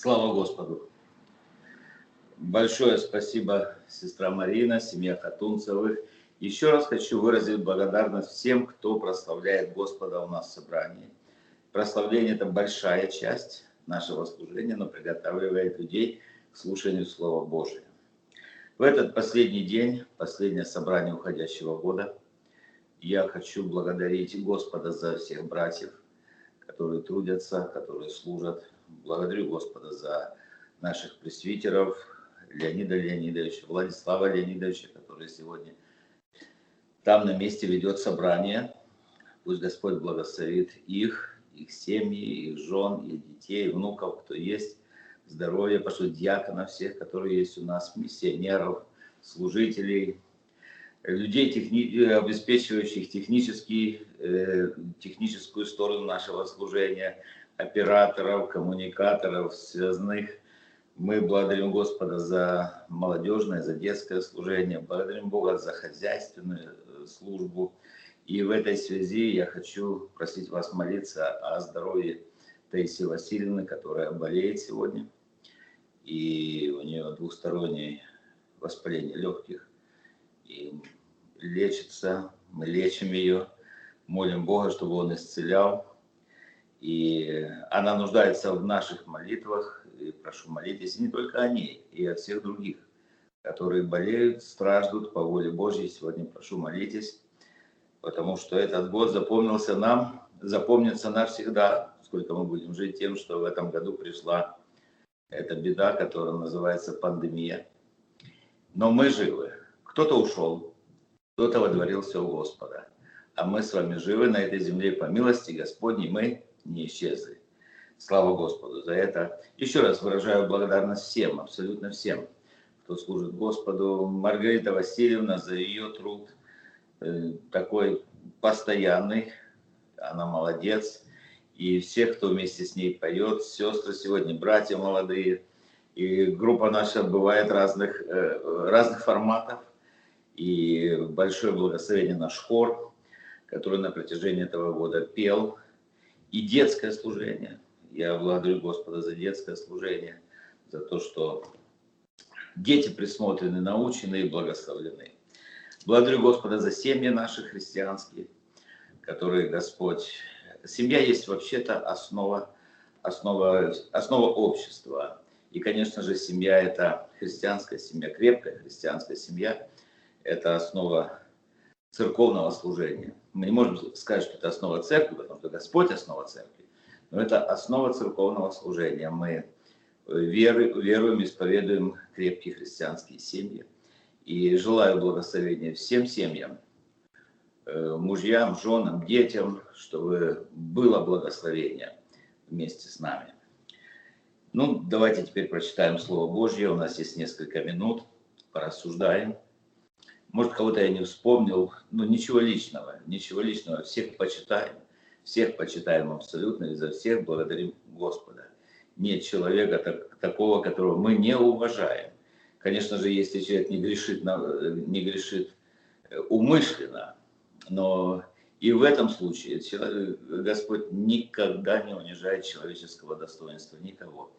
Слава Господу! Большое спасибо, сестра Марина, семья Хатунцевых. Еще раз хочу выразить благодарность всем, кто прославляет Господа у нас в собрании. Прославление – это большая часть нашего служения, но приготавливает людей к слушанию Слова Божия. В этот последний день, последнее собрание уходящего года, я хочу благодарить Господа за всех братьев, которые трудятся, которые служат. Благодарю Господа за наших пресвитеров, Леонида Леонидовича, Владислава Леонидовича, который сегодня там на месте ведет собрание. Пусть Господь благословит их, их семьи, их жен, их детей, внуков, кто есть, здоровья, пошлет диаконов всех, которые есть у нас, миссионеров, служителей, людей, техни... обеспечивающих технический, э, техническую сторону нашего служения, операторов, коммуникаторов, связных. Мы благодарим Господа за молодежное, за детское служение, благодарим Бога за хозяйственную э, службу. И в этой связи я хочу просить вас молиться о здоровье Таисии Васильевны, которая болеет сегодня. И у нее двустороннее воспаление легких и лечится, мы лечим ее, молим Бога, чтобы Он исцелял. И она нуждается в наших молитвах, и прошу молитесь и не только о ней, и о всех других, которые болеют, страждут по воле Божьей. Сегодня прошу молитесь, потому что этот год запомнился нам, запомнится навсегда, сколько мы будем жить тем, что в этом году пришла эта беда, которая называется пандемия. Но мы живы. Кто-то ушел, кто-то водворился у Господа. А мы с вами живы на этой земле по милости Господней, мы не исчезли. Слава Господу за это. Еще раз выражаю благодарность всем, абсолютно всем, кто служит Господу. Маргарита Васильевна за ее труд э, такой постоянный, она молодец. И всех, кто вместе с ней поет, сестры сегодня, братья молодые. И группа наша бывает разных, э, разных форматов и большое благословение наш хор, который на протяжении этого года пел, и детское служение. Я благодарю Господа за детское служение, за то, что дети присмотрены, научены и благословлены. Благодарю Господа за семьи наши христианские, которые Господь... Семья есть вообще-то основа, основа, основа общества. И, конечно же, семья – это христианская семья, крепкая христианская семья – это основа церковного служения. Мы не можем сказать, что это основа церкви, потому что Господь основа церкви, но это основа церковного служения. Мы веры, веруем, исповедуем крепкие христианские семьи. И желаю благословения всем семьям, э, мужьям, женам, детям, чтобы было благословение вместе с нами. Ну, давайте теперь прочитаем Слово Божье. У нас есть несколько минут, порассуждаем. Может, кого-то я не вспомнил, но ничего личного, ничего личного. Всех почитаем, всех почитаем абсолютно, и за всех благодарим Господа. Нет человека так, такого, которого мы не уважаем. Конечно же, если человек не грешит, не грешит э, умышленно, но и в этом случае Господь никогда не унижает человеческого достоинства, никого.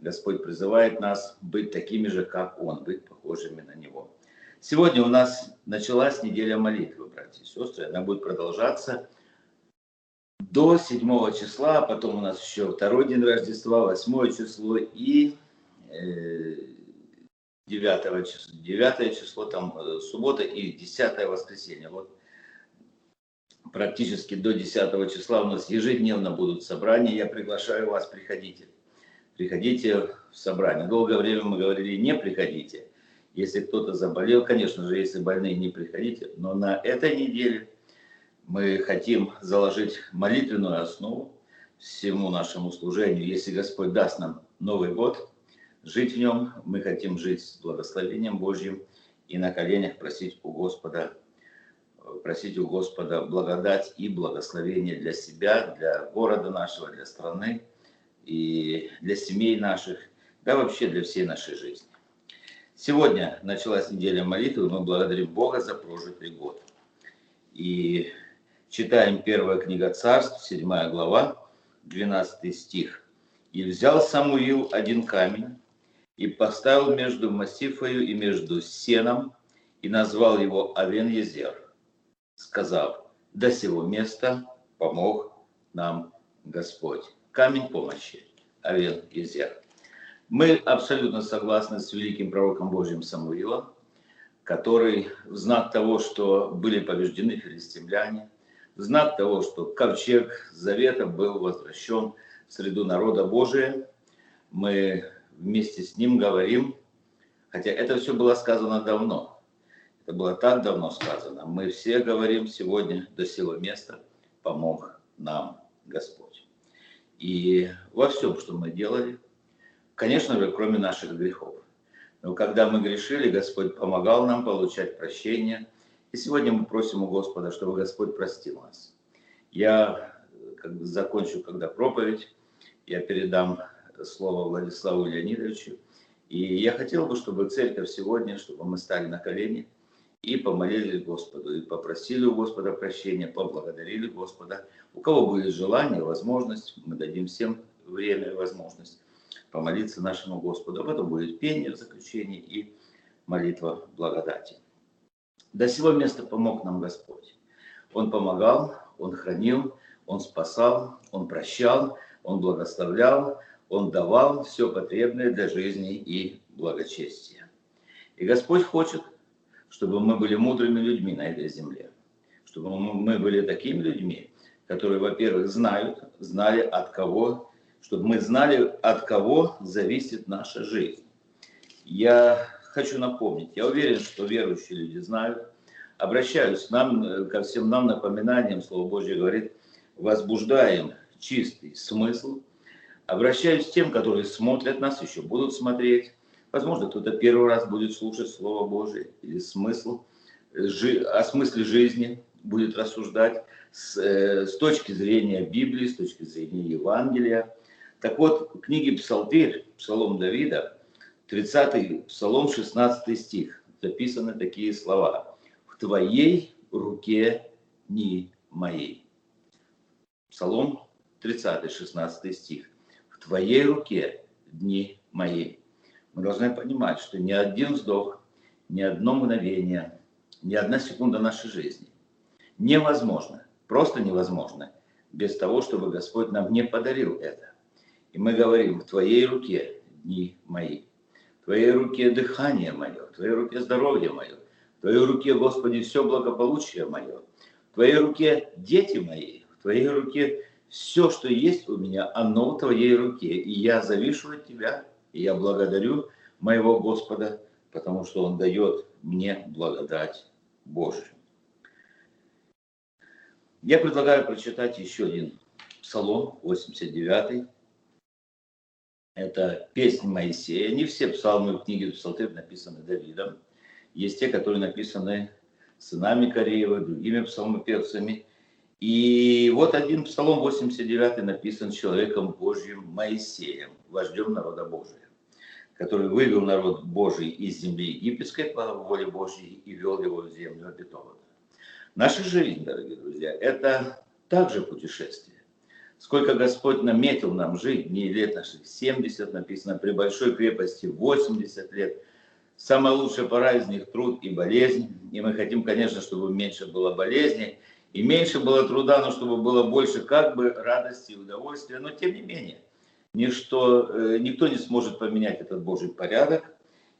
Господь призывает нас быть такими же, как Он, быть похожими на Него. Сегодня у нас началась неделя молитвы, братья и сестры. Она будет продолжаться до 7 числа, а потом у нас еще второй день Рождества, 8 число и 9 э, число, 9 число там э, суббота и 10 воскресенье. Вот практически до 10 числа у нас ежедневно будут собрания. Я приглашаю вас, приходите. Приходите в собрание. Долгое время мы говорили, не приходите. Если кто-то заболел, конечно же, если больные, не приходите. Но на этой неделе мы хотим заложить молитвенную основу всему нашему служению. Если Господь даст нам Новый год, жить в нем, мы хотим жить с благословением Божьим и на коленях просить у Господа, просить у Господа благодать и благословение для себя, для города нашего, для страны и для семей наших, да вообще для всей нашей жизни. Сегодня началась неделя молитвы, мы благодарим Бога за прожитый год. И читаем первая книга Царств, 7 глава, 12 стих. И взял Самуил один камень и поставил между Массифою и между Сеном и назвал его Авен-Езер, сказав, до сего места помог нам Господь. Камень помощи, Авен-Езер. Мы абсолютно согласны с великим пророком Божьим Самуилом, который в знак того, что были побеждены филистимляне, в знак того, что ковчег завета был возвращен в среду народа Божия, мы вместе с ним говорим, хотя это все было сказано давно, это было так давно сказано, мы все говорим сегодня до сего места помог нам Господь. И во всем, что мы делали, конечно же, кроме наших грехов. Но когда мы грешили, Господь помогал нам получать прощение. И сегодня мы просим у Господа, чтобы Господь простил нас. Я как бы закончу, когда проповедь, я передам слово Владиславу Леонидовичу. И я хотел бы, чтобы церковь сегодня, чтобы мы стали на колени и помолились Господу, и попросили у Господа прощения, поблагодарили Господа. У кого будет желание, возможность, мы дадим всем время и возможность помолиться нашему Господу. А потом будет пение в заключении и молитва благодати. До сего места помог нам Господь. Он помогал, Он хранил, Он спасал, Он прощал, Он благословлял, Он давал все потребное для жизни и благочестия. И Господь хочет, чтобы мы были мудрыми людьми на этой земле. Чтобы мы были такими людьми, которые, во-первых, знают, знали от кого чтобы мы знали, от кого зависит наша жизнь. Я хочу напомнить, я уверен, что верующие люди знают, обращаюсь к нам, ко всем нам напоминанием, Слово Божье говорит, возбуждаем чистый смысл, обращаюсь к тем, которые смотрят нас, еще будут смотреть, возможно, кто-то первый раз будет слушать Слово Божье или смысл, о смысле жизни будет рассуждать с, э, с точки зрения Библии, с точки зрения Евангелия, так вот, в книге Псалтирь, Псалом Давида, 30 Псалом, 16 стих, записаны такие слова. «В твоей руке дни моей». Псалом 30, 16 стих. «В твоей руке дни мои». Мы должны понимать, что ни один вздох, ни одно мгновение, ни одна секунда нашей жизни невозможно, просто невозможно, без того, чтобы Господь нам не подарил это. И мы говорим, в Твоей руке дни мои, в Твоей руке дыхание мое, в Твоей руке здоровье мое, в Твоей руке, Господи, все благополучие мое, в Твоей руке дети мои, в Твоей руке все, что есть у меня, оно в Твоей руке. И я завишу от Тебя, и я благодарю моего Господа, потому что Он дает мне благодать Божию. Я предлагаю прочитать еще один Псалом 89, это песни Моисея. Не все псалмы в книге Псалтырь написаны Давидом. Есть те, которые написаны сынами Кореева, другими псалмопевцами. И вот один псалом 89 написан человеком Божьим Моисеем, вождем народа Божия, который вывел народ Божий из земли египетской по воле Божьей и вел его в землю обетованную. Наша жизнь, дорогие друзья, это также путешествие. Сколько Господь наметил нам жить, не лет наших 70 написано, при большой крепости 80 лет. Самая лучшая пора из них труд и болезнь. И мы хотим, конечно, чтобы меньше было болезней, и меньше было труда, но чтобы было больше как бы радости и удовольствия. Но тем не менее, ничто, э, никто не сможет поменять этот Божий порядок.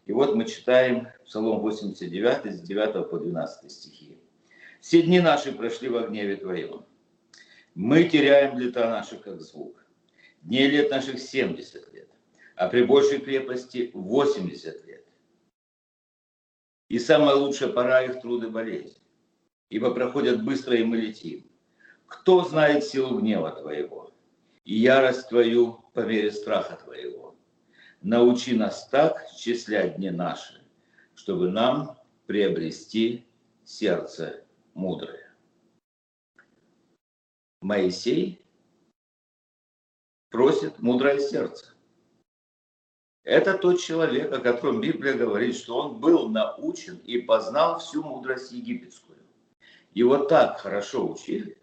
И вот мы читаем Псалом 89, с 9 по 12 стихи. «Все дни наши прошли во гневе Твоем, мы теряем лета наши как звук. Дней лет наших 70 лет, а при большей крепости 80 лет. И самая лучшая пора их труды болезнь, ибо проходят быстро, и мы летим. Кто знает силу гнева Твоего и ярость Твою по мере страха Твоего? Научи нас так счислять дни наши, чтобы нам приобрести сердце мудрое. Моисей просит мудрое сердце. Это тот человек, о котором Библия говорит, что он был научен и познал всю мудрость египетскую. Его так хорошо учили,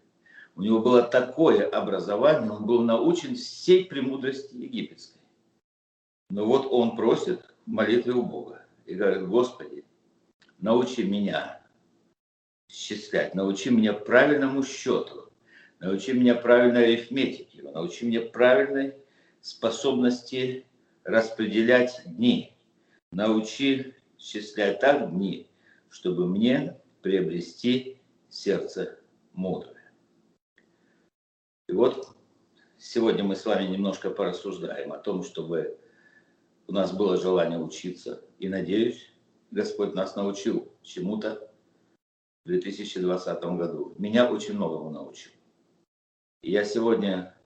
У него было такое образование, он был научен всей премудрости египетской. Но вот он просит молитвы у Бога и говорит, Господи, научи меня счислять, научи меня правильному счету, научи меня правильной арифметике, научи меня правильной способности распределять дни, научи счислять так дни, чтобы мне приобрести сердце мудрое. И вот сегодня мы с вами немножко порассуждаем о том, чтобы у нас было желание учиться. И надеюсь, Господь нас научил чему-то в 2020 году. Меня очень многому научил. Я сегодня,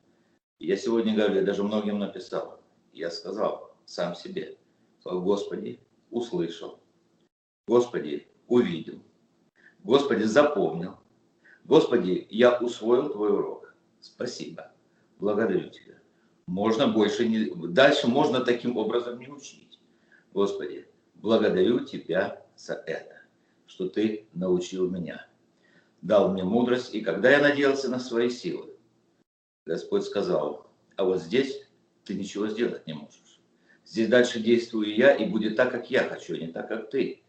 я сегодня говорю, я даже многим написал. Я сказал сам себе, Господи, услышал. Господи, увидел. Господи, запомнил. Господи, я усвоил Твой урок. Спасибо. Благодарю Тебя. Можно больше не... Дальше можно таким образом не учить. Господи, благодарю Тебя за это, что Ты научил меня. Дал мне мудрость, и когда я надеялся на свои силы, Господь сказал, а вот здесь ты ничего сделать не можешь. Здесь дальше действую я, и будет так, как я хочу, а не так, как ты.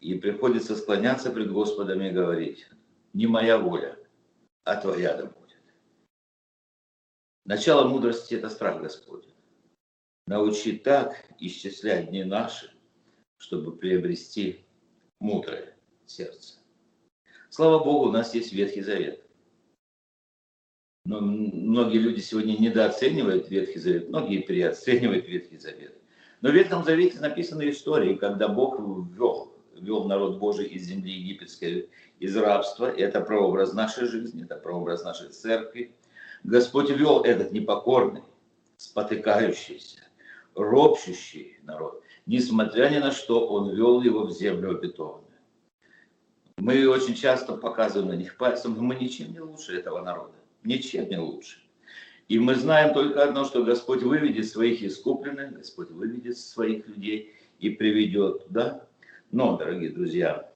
И приходится склоняться пред Господом и говорить, не моя воля, а твоя да будет. Начало мудрости – это страх Господень. Научи так исчислять дни наши, чтобы приобрести мудрое сердце. Слава Богу, у нас есть Ветхий Завет. Но многие люди сегодня недооценивают Ветхий Завет, многие переоценивают Ветхий Завет. Но в Ветхом Завете написаны истории, когда Бог ввел, ввел народ Божий из земли египетской, из рабства. Это прообраз нашей жизни, это прообраз нашей церкви – Господь вел этот непокорный, спотыкающийся, ропщущий народ, несмотря ни на что, он вел его в землю обетованную. Мы очень часто показываем на них пальцем, но мы ничем не лучше этого народа, ничем не лучше. И мы знаем только одно, что Господь выведет своих искупленных, Господь выведет своих людей и приведет туда. Но, дорогие друзья,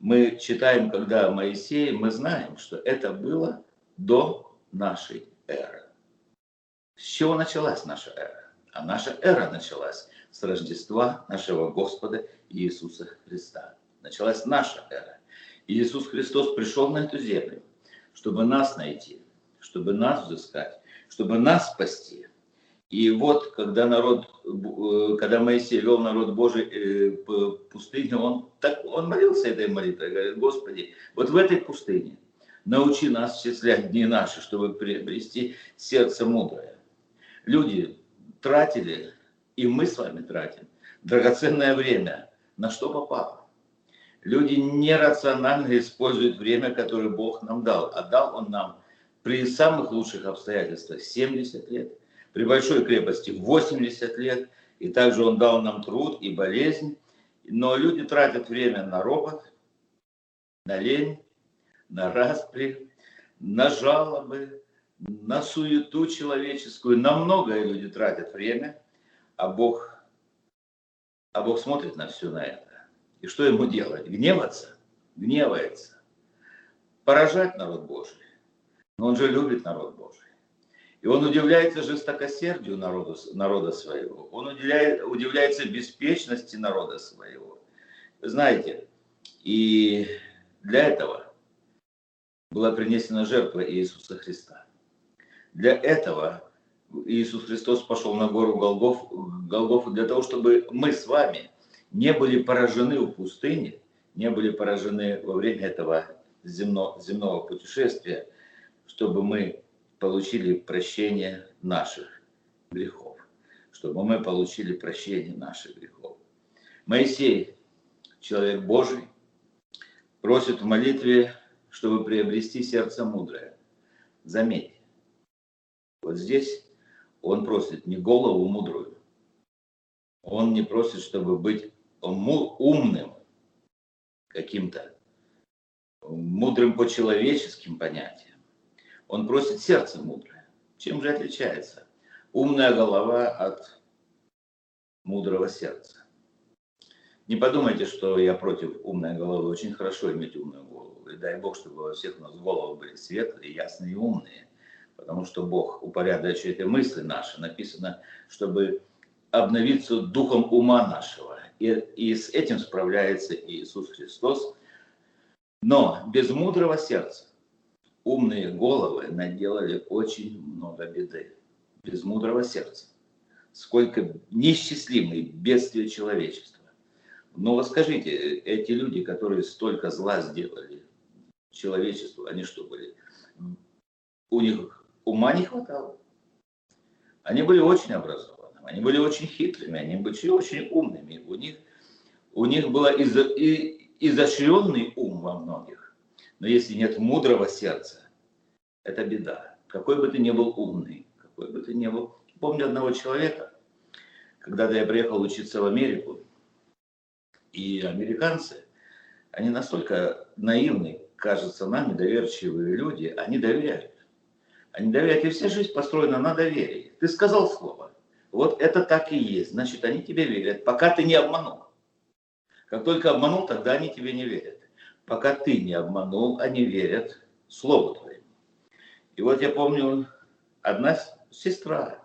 мы читаем, когда Моисей, мы знаем, что это было до нашей эры. С чего началась наша эра? А наша эра началась с Рождества нашего Господа Иисуса Христа. Началась наша эра. Иисус Христос пришел на эту землю, чтобы нас найти, чтобы нас взыскать, чтобы нас спасти. И вот, когда народ, э, когда Моисей вел народ Божий э, по пустыне, он, так, он молился этой молитвой, говорит, Господи, вот в этой пустыне – Научи нас счислять дни наши, чтобы приобрести сердце мудрое. Люди тратили, и мы с вами тратим, драгоценное время, на что попало. Люди нерационально используют время, которое Бог нам дал. А дал Он нам при самых лучших обстоятельствах 70 лет, при большой крепости 80 лет, и также Он дал нам труд и болезнь. Но люди тратят время на робот, на лень, на распри, на жалобы, на суету человеческую. На многое люди тратят время, а Бог, а Бог смотрит на все на это. И что ему делать? Гневаться? Гневается. Поражать народ Божий. Но он же любит народ Божий. И он удивляется жестокосердию народу, народа своего. Он удивляет, удивляется беспечности народа своего. Знаете, и для этого была принесена жертва Иисуса Христа. Для этого Иисус Христос пошел на гору Голгоф, Голгофу для того, чтобы мы с вами не были поражены в пустыне, не были поражены во время этого земно, земного путешествия, чтобы мы получили прощение наших грехов, чтобы мы получили прощение наших грехов. Моисей, человек Божий, просит в молитве чтобы приобрести сердце мудрое. Заметьте, вот здесь он просит не голову мудрую, он не просит, чтобы быть умным каким-то, мудрым по человеческим понятиям. Он просит сердце мудрое. Чем же отличается умная голова от мудрого сердца? Не подумайте, что я против умной головы. Очень хорошо иметь умную голову И дай Бог, чтобы во всех у нас головы были светлые, ясные и умные. Потому что Бог упорядочивает мысли наши. Написано, чтобы обновиться духом ума нашего. И, и с этим справляется Иисус Христос. Но без мудрого сердца умные головы наделали очень много беды. Без мудрого сердца. Сколько неисчислимой бедствия человечества. Но вот скажите, эти люди, которые столько зла сделали человечеству, они что были? У них ума не хватало. Они были очень образованы. Они были очень хитрыми, они были очень умными. У них, у них был изощренный ум во многих. Но если нет мудрого сердца, это беда. Какой бы ты ни был умный, какой бы ты ни был. Помню одного человека, когда я приехал учиться в Америку, и американцы, они настолько наивны, кажется, нами доверчивые люди, они доверяют. Они доверяют, и вся жизнь построена на доверии. Ты сказал слово, вот это так и есть. Значит, они тебе верят, пока ты не обманул. Как только обманул, тогда они тебе не верят. Пока ты не обманул, они верят слову твоему. И вот я помню, одна сестра,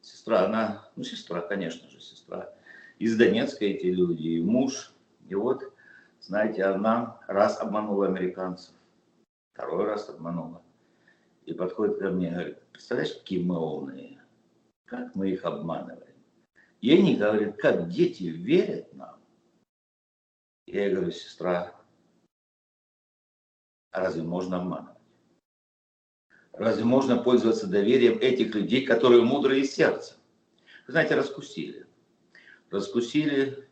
сестра, она, ну сестра, конечно же, сестра, из Донецка эти люди, и муж. И вот, знаете, она раз обманула американцев, второй раз обманула. И подходит ко мне и говорит, представляешь, какие мы умные как мы их обманываем. И они говорят, как дети верят нам. Я говорю, сестра, а разве можно обманывать? Разве можно пользоваться доверием этих людей, которые мудрые сердцем? Вы знаете, раскусили. Раскусили,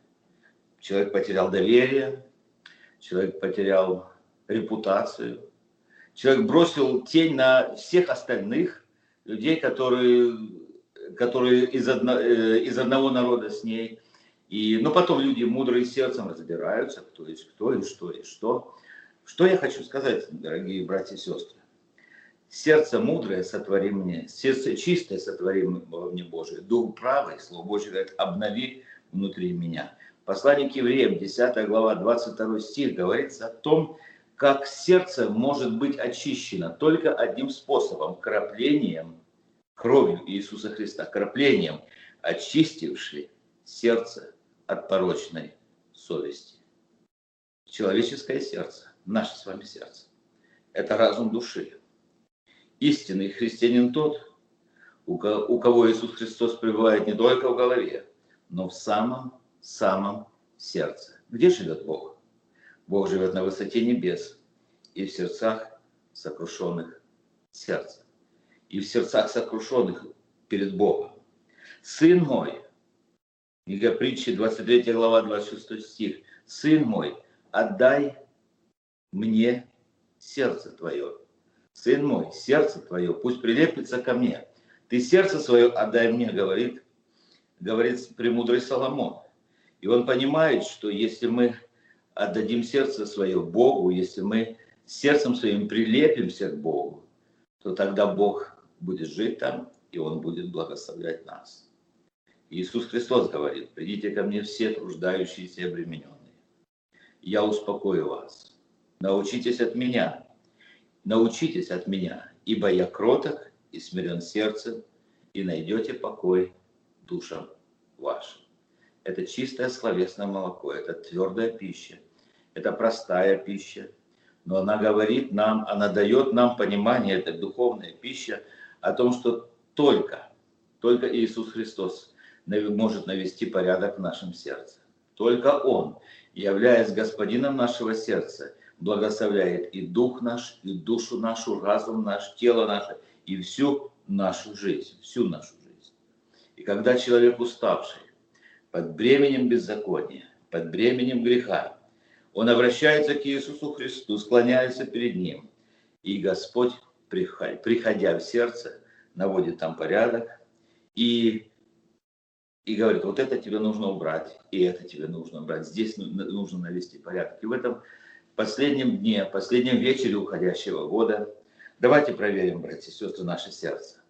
человек потерял доверие, человек потерял репутацию, человек бросил тень на всех остальных людей, которые которые из, одно, э, из одного народа с ней. И, но потом люди мудрые сердцем разбираются, кто есть кто и что и что. Что я хочу сказать, дорогие братья и сестры? Сердце мудрое сотвори мне, сердце чистое сотвори мне Божие, дух правый, Слово Божье говорит, обнови внутри меня. Послание к евреям, 10 глава, 22 стих, говорится о том, как сердце может быть очищено только одним способом – краплением кровью Иисуса Христа, краплением, очистивший сердце от порочной совести. Человеческое сердце, наше с вами сердце, это разум души. Истинный христианин тот, у кого Иисус Христос пребывает не только в голове, но в самом-самом сердце. Где живет Бог? Бог живет на высоте небес и в сердцах сокрушенных сердца и в сердцах сокрушенных перед Богом. Сын мой, книга притчи, 23 глава, 26 стих, Сын мой, отдай мне сердце твое. Сын мой, сердце твое, пусть прилепится ко мне. Ты сердце свое отдай мне, говорит, говорит премудрый Соломон. И он понимает, что если мы отдадим сердце свое Богу, если мы сердцем своим прилепимся к Богу, то тогда Бог будет жить там, и Он будет благословлять нас. Иисус Христос говорит, придите ко мне все труждающиеся и обремененные. Я успокою вас. Научитесь от меня. Научитесь от меня, ибо я кроток и смирен сердцем, и найдете покой душам вашим. Это чистое словесное молоко, это твердая пища, это простая пища, но она говорит нам, она дает нам понимание, это духовная пища, о том, что только, только Иисус Христос может навести порядок в нашем сердце. Только Он, являясь Господином нашего сердца, благословляет и дух наш, и душу нашу, разум наш, тело наше, и всю нашу жизнь, всю нашу жизнь. И когда человек уставший, под бременем беззакония, под бременем греха, он обращается к Иисусу Христу, склоняется перед Ним, и Господь приходя в сердце, наводит там порядок и, и говорит, вот это тебе нужно убрать, и это тебе нужно убрать, здесь нужно навести порядок. И в этом последнем дне, последнем вечере уходящего года, давайте проверим, братья и сестры, наше сердце.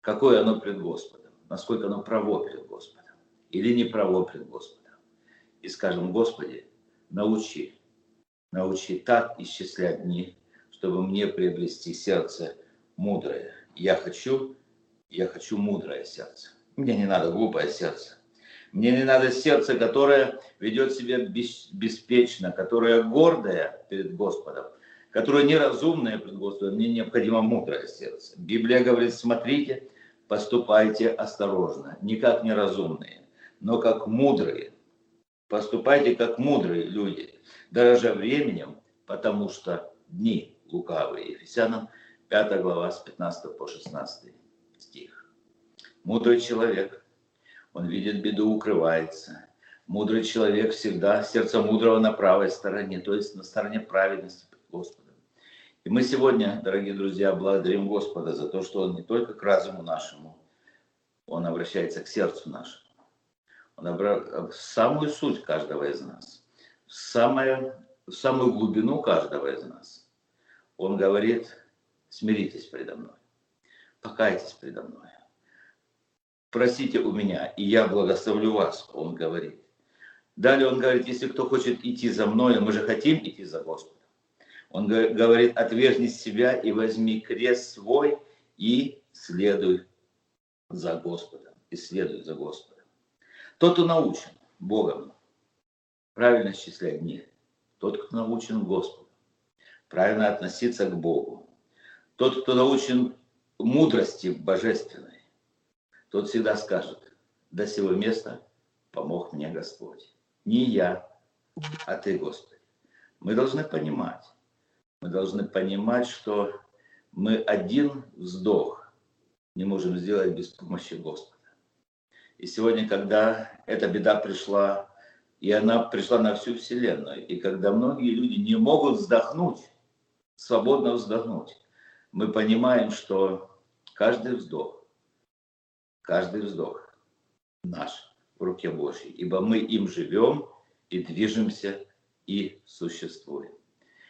Какое оно пред Господом, насколько оно право пред Господом или не право пред Господом. И скажем, Господи, научи, Научи так исчислять дни, чтобы мне приобрести сердце мудрое. Я хочу, я хочу мудрое сердце. Мне не надо глупое сердце. Мне не надо сердце, которое ведет себя беспечно, которое гордое перед Господом, которое неразумное перед Господом. Мне необходимо мудрое сердце. Библия говорит, смотрите, поступайте осторожно, не как неразумные, но как мудрые. Поступайте как мудрые люди, дорожа временем, потому что дни лукавые. Ефесянам 5 глава с 15 по 16 стих. Мудрый человек, он видит беду, укрывается. Мудрый человек всегда, сердце мудрого на правой стороне, то есть на стороне праведности Господа. И мы сегодня, дорогие друзья, благодарим Господа за то, что Он не только к разуму нашему, Он обращается к сердцу нашему. Он обра... в самую суть каждого из нас, в, самое... в самую глубину каждого из нас. Он говорит, смиритесь предо мной, покайтесь предо мной просите у меня, и я благословлю вас, он говорит. Далее он говорит, если кто хочет идти за мной, мы же хотим идти за Господом. Он говорит, отвержни себя и возьми крест свой и следуй за Господом. И следуй за Господом. Тот, кто научен Богом правильно счислять дни, тот, кто научен Господом, правильно относиться к Богу, тот, кто научен мудрости божественной, тот всегда скажет, до сего места помог мне Господь. Не я, а ты, Господи. Мы должны понимать, мы должны понимать, что мы один вздох не можем сделать без помощи Господа. И сегодня, когда эта беда пришла, и она пришла на всю Вселенную, и когда многие люди не могут вздохнуть, свободно вздохнуть, мы понимаем, что каждый вздох каждый вздох наш в руке Божьей, ибо мы им живем и движемся и существуем.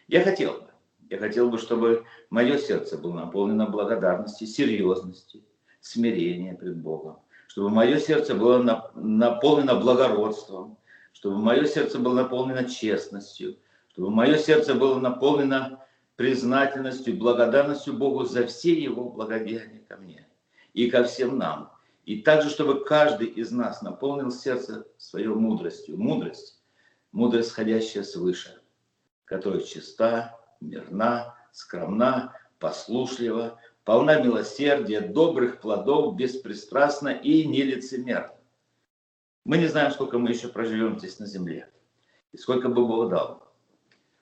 Я хотел бы, я хотел бы, чтобы мое сердце было наполнено благодарностью, серьезностью, смирением пред Богом, чтобы мое сердце было наполнено благородством, чтобы мое сердце было наполнено честностью, чтобы мое сердце было наполнено признательностью, благодарностью Богу за все Его благодеяния ко мне и ко всем нам, и также, чтобы каждый из нас наполнил сердце своей мудростью. Мудрость, мудрость, сходящая свыше, которая чиста, мирна, скромна, послушлива, полна милосердия, добрых плодов, беспристрастна и нелицемерна. Мы не знаем, сколько мы еще проживем здесь на земле. И сколько бы Бог дал,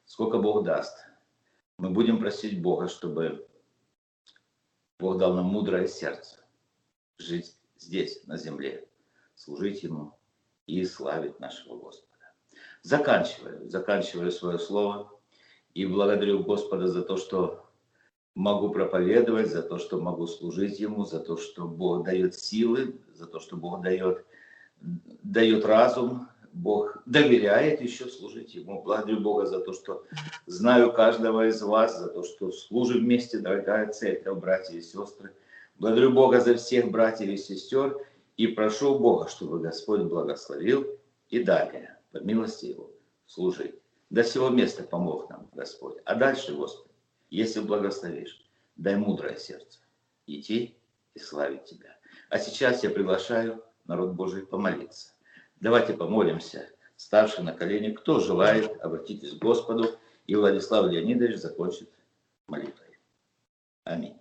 сколько Бог даст. Мы будем просить Бога, чтобы Бог дал нам мудрое сердце, жить здесь, на земле, служить Ему и славить нашего Господа. Заканчиваю, заканчиваю свое слово и благодарю Господа за то, что могу проповедовать, за то, что могу служить Ему, за то, что Бог дает силы, за то, что Бог дает, дает разум, Бог доверяет еще служить Ему. Благодарю Бога за то, что знаю каждого из вас, за то, что служим вместе, дорогая церковь, братья и сестры. Благодарю Бога за всех братьев и сестер и прошу Бога, чтобы Господь благословил и далее, по милости Его, служить. До всего места помог нам Господь. А дальше, Господь, если благословишь, дай мудрое сердце идти и славить Тебя. А сейчас я приглашаю народ Божий помолиться. Давайте помолимся, ставши на колени. Кто желает, обратитесь к Господу, и Владислав Леонидович закончит молитвой. Аминь.